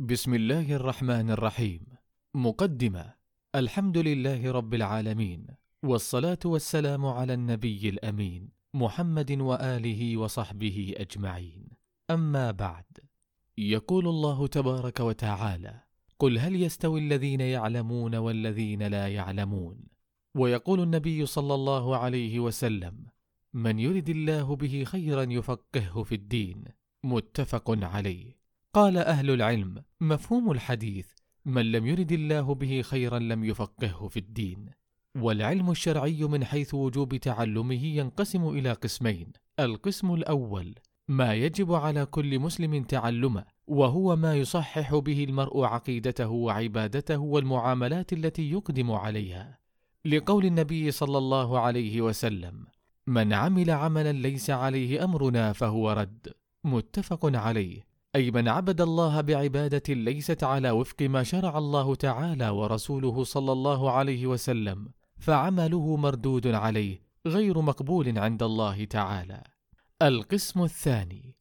بسم الله الرحمن الرحيم. مقدمة الحمد لله رب العالمين والصلاة والسلام على النبي الأمين محمد وآله وصحبه أجمعين. أما بعد يقول الله تبارك وتعالى قل هل يستوي الذين يعلمون والذين لا يعلمون؟ ويقول النبي صلى الله عليه وسلم من يرد الله به خيرا يفقهه في الدين. متفق عليه. قال أهل العلم مفهوم الحديث من لم يرد الله به خيرا لم يفقهه في الدين. والعلم الشرعي من حيث وجوب تعلمه ينقسم إلى قسمين. القسم الأول ما يجب على كل مسلم تعلمه وهو ما يصحح به المرء عقيدته وعبادته والمعاملات التي يقدم عليها. لقول النبي صلى الله عليه وسلم من عمل عملا ليس عليه أمرنا فهو رد. متفق عليه. أي من عبد الله بعبادة ليست على وفق ما شرع الله تعالى ورسوله صلى الله عليه وسلم فعمله مردود عليه غير مقبول عند الله تعالى. القسم الثاني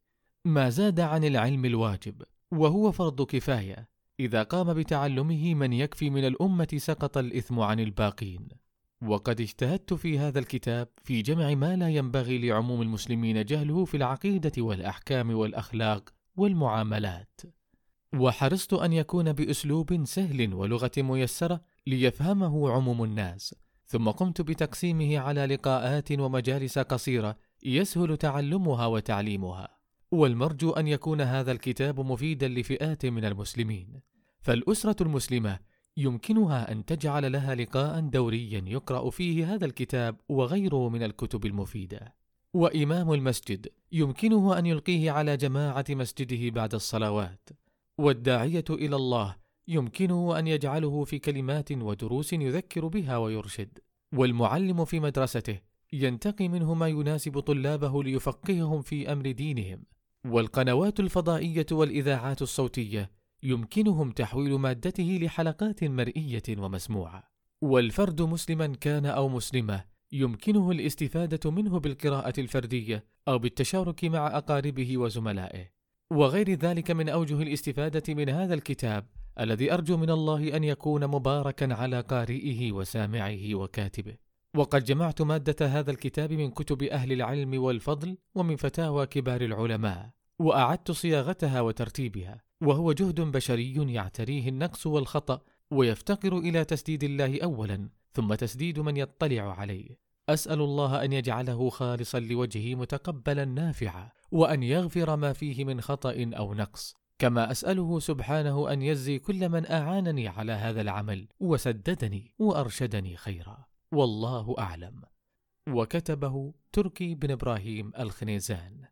ما زاد عن العلم الواجب وهو فرض كفاية إذا قام بتعلمه من يكفي من الأمة سقط الإثم عن الباقين. وقد اجتهدت في هذا الكتاب في جمع ما لا ينبغي لعموم المسلمين جهله في العقيدة والأحكام والأخلاق والمعاملات. وحرصت أن يكون بأسلوب سهل ولغة ميسرة ليفهمه عموم الناس ثم قمت بتقسيمه على لقاءات ومجالس قصيرة يسهل تعلمها وتعليمها. والمرجو أن يكون هذا الكتاب مفيدا لفئات من المسلمين. فالأسرة المسلمة يمكنها أن تجعل لها لقاء دوريا يقرأ فيه هذا الكتاب وغيره من الكتب المفيدة. وإمام المسجد يمكنه أن يلقيه على جماعة مسجده بعد الصلوات والداعية إلى الله يمكنه أن يجعله في كلمات ودروس يذكر بها ويرشد. والمعلم في مدرسته ينتقي منه ما يناسب طلابه ليفقههم في أمر دينهم. والقنوات الفضائية والإذاعات الصوتية يمكنهم تحويل مادته لحلقات مرئية ومسموعة. والفرد مسلما كان أو مسلمة يمكنه الاستفادة منه بالقراءة الفردية أو بالتشارك مع أقاربه وزملائه. وغير ذلك من أوجه الاستفادة من هذا الكتاب الذي أرجو من الله أن يكون مباركا على قارئه وسامعه وكاتبه. وقد جمعت مادة هذا الكتاب من كتب أهل العلم والفضل ومن فتاوى كبار العلماء وأعدت صياغتها وترتيبها وهو جهد بشري يعتريه النقص والخطأ ويفتقر إلى تسديد الله اولا ثم تسديد من يطلع عليه. أسأل الله أن يجعله خالصا لوجهه متقبلا نافعا وأن يغفر ما فيه من خطأ أو نقص. كما أسأله سبحانه أن يجزي كل من أعانني على هذا العمل وسددني وأرشدني خيرا. والله أعلم. وكتبه تركي بن إبراهيم الخنيزان.